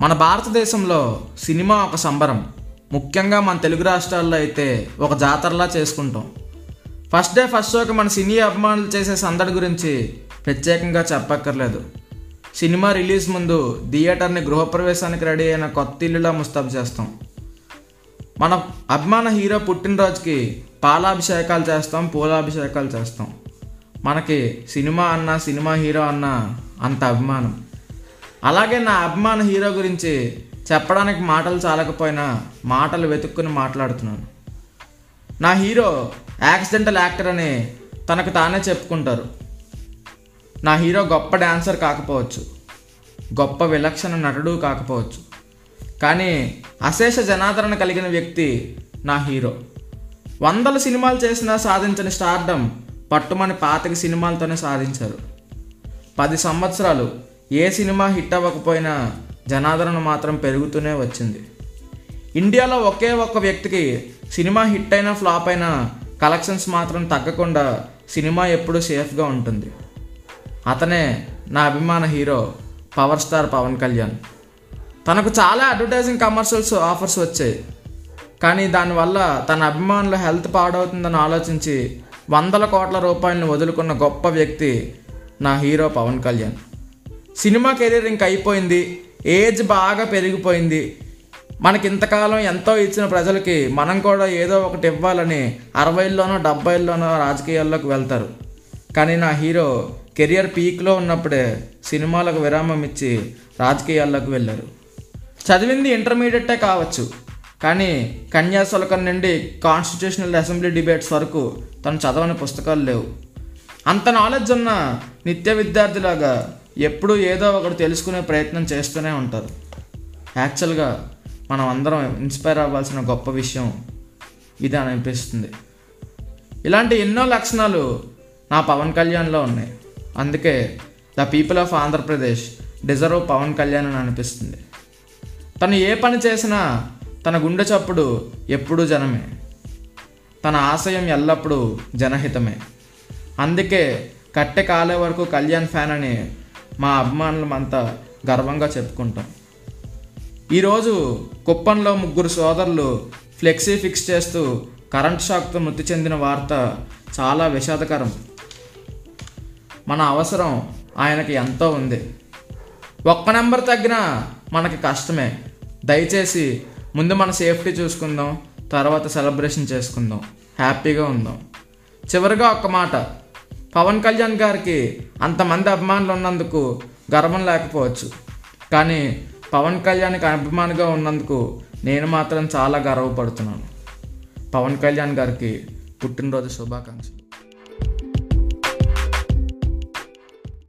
మన భారతదేశంలో సినిమా ఒక సంబరం. ముఖ్యంగా మన తెలుగు రాష్ట్రాల్లో అయితే ఒక జాతరలా చేసుకుంటాం. ఫస్ట్ డే ఫస్ట్ షోకి మన సినీ అభిమానులు చేసే సందడి గురించి ప్రత్యేకంగా చెప్పక్కర్లేదు. సినిమా రిలీజ్ ముందు థియేటర్ని గృహప్రవేశానికి రెడీ అయిన కొత్త ఇల్లులా ముస్తాబు చేస్తాం. మన అభిమాన హీరో పుట్టినరోజుకి పాలాభిషేకాలు చేస్తాం పూలాభిషేకాలు చేస్తాం. మనకి సినిమా అన్న సినిమా హీరో అన్న అంత అభిమానం. అలాగే నా అభిమాన హీరో గురించి చెప్పడానికి మాటలు చాలకపోయినా మాటలు వెతుక్కుని మాట్లాడుతున్నాను. నా హీరో యాక్సిడెంటల్ యాక్టర్ అని తనకు తానే చెప్పుకుంటారు. నా హీరో గొప్ప డాన్సర్ కాకపోవచ్చు. గొప్ప విలక్షణ నటుడు కాకపోవచ్చు. కానీ అశేష జనాదరణ కలిగిన వ్యక్తి నా హీరో. వందల సినిమాలు చేసినా సాధించని స్టార్డమ్ పట్టుమని పాతిక సినిమాలతోనే సాధించారు. పది సంవత్సరాలు ఏ సినిమా హిట్ అవ్వకపోయినా జనాదరణ మాత్రం పెరుగుతూనే వచ్చింది. ఇండియాలో ఒకే ఒక్క వ్యక్తికి సినిమా హిట్ అయినా ఫ్లాప్ అయినా కలెక్షన్స్ మాత్రం తగ్గకుండా సినిమా ఎప్పుడూ సేఫ్గా ఉంటుంది. అతనే నా అభిమాన hero power star Pawan Kalyan. తనకు చాలా అడ్వర్టైజింగ్ కమర్షియల్స్ ఆఫర్స్ వచ్చాయి. కానీ దానివల్ల తన అభిమానుల హెల్త్ పాడవుతుందని ఆలోచించి వందల కోట్ల రూపాయలను వదులుకున్న గొప్ప వ్యక్తి నా hero Pawan Kalyan. Cinema career ఇంక అయిపోయింది. ఏజ్ బాగా పెరిగిపోయింది. మనకి ఇంతకాలం ఎంతో ఇచ్చిన ప్రజలకి మనం కూడా ఏదో ఒకటి ఇవ్వాలని అరవైల్లోనో డెబ్బైల్లోనో రాజకీయాల్లోకి వెళ్తారు. కానీ నా హీరో కెరియర్ పీక్లో ఉన్నప్పుడే సినిమాలకు విరామం ఇచ్చి రాజకీయాల్లోకి వెళ్ళారు. చదివింది ఇంటర్మీడియటే కావచ్చు. కానీ కన్యాశులకం నుండి కాన్స్టిట్యూషనల్ అసెంబ్లీ డిబేట్స్ వరకు తను చదవని పుస్తకాలు లేవు. అంత నాలెడ్జ్ ఉన్న నిత్య విద్యార్థిలాగా ఎప్పుడూ ఏదో ఒకటి తెలుసుకునే ప్రయత్నం చేస్తూనే ఉంటారు. యాక్చువల్గా మనం అందరం ఇన్స్పైర్ అవ్వాల్సిన గొప్ప విషయం ఇది అని అనిపిస్తుంది. ఇలాంటి ఎన్నో లక్షణాలు నా పవన్ కళ్యాణ్లో ఉన్నాయి. అందుకే the people of Andhra Pradesh deserve Pawan Kalyan అని అనిపిస్తుంది. తను ఏ పని చేసినా తన గుండె చప్పుడు ఎప్పుడూ జనమే. తన ఆశయం ఎల్లప్పుడూ జనహితమే. అందుకే కట్టె కాలే వరకు కళ్యాణ్ ఫ్యాన్ అని మా అభిమానులమంతా గర్వంగా చెప్పుకుంటాం. ఈరోజు కుప్పంలో ముగ్గురు సోదరులు ఫ్లెక్సీ ఫిక్స్ చేస్తూ కరెంట్ షాక్తో మృతి చెందిన వార్త చాలా విషాదకరం. మన అవసరం ఆయనకి ఎంతో ఉంది. ఒక్క నెంబర్ తగ్గినా మనకి కష్టమే. దయచేసి ముందు మన సేఫ్టీ చూసుకుందాం తర్వాత సెలబ్రేషన్ చేసుకుందాం. హ్యాపీగా ఉందాం. చివరిగా ఒక్క మాట. పవన్ కళ్యాణ్ గారికి అంతమంది అభిమానులు ఉన్నందుకు గర్వం లేకపోవచ్చు. కానీ పవన్ కళ్యాణ్కి అభిమానిగా ఉన్నందుకు నేను మాత్రం చాలా గర్వపడుతున్నాను. పవన్ కళ్యాణ్ గారికి పుట్టినరోజు శుభాకాంక్షలు.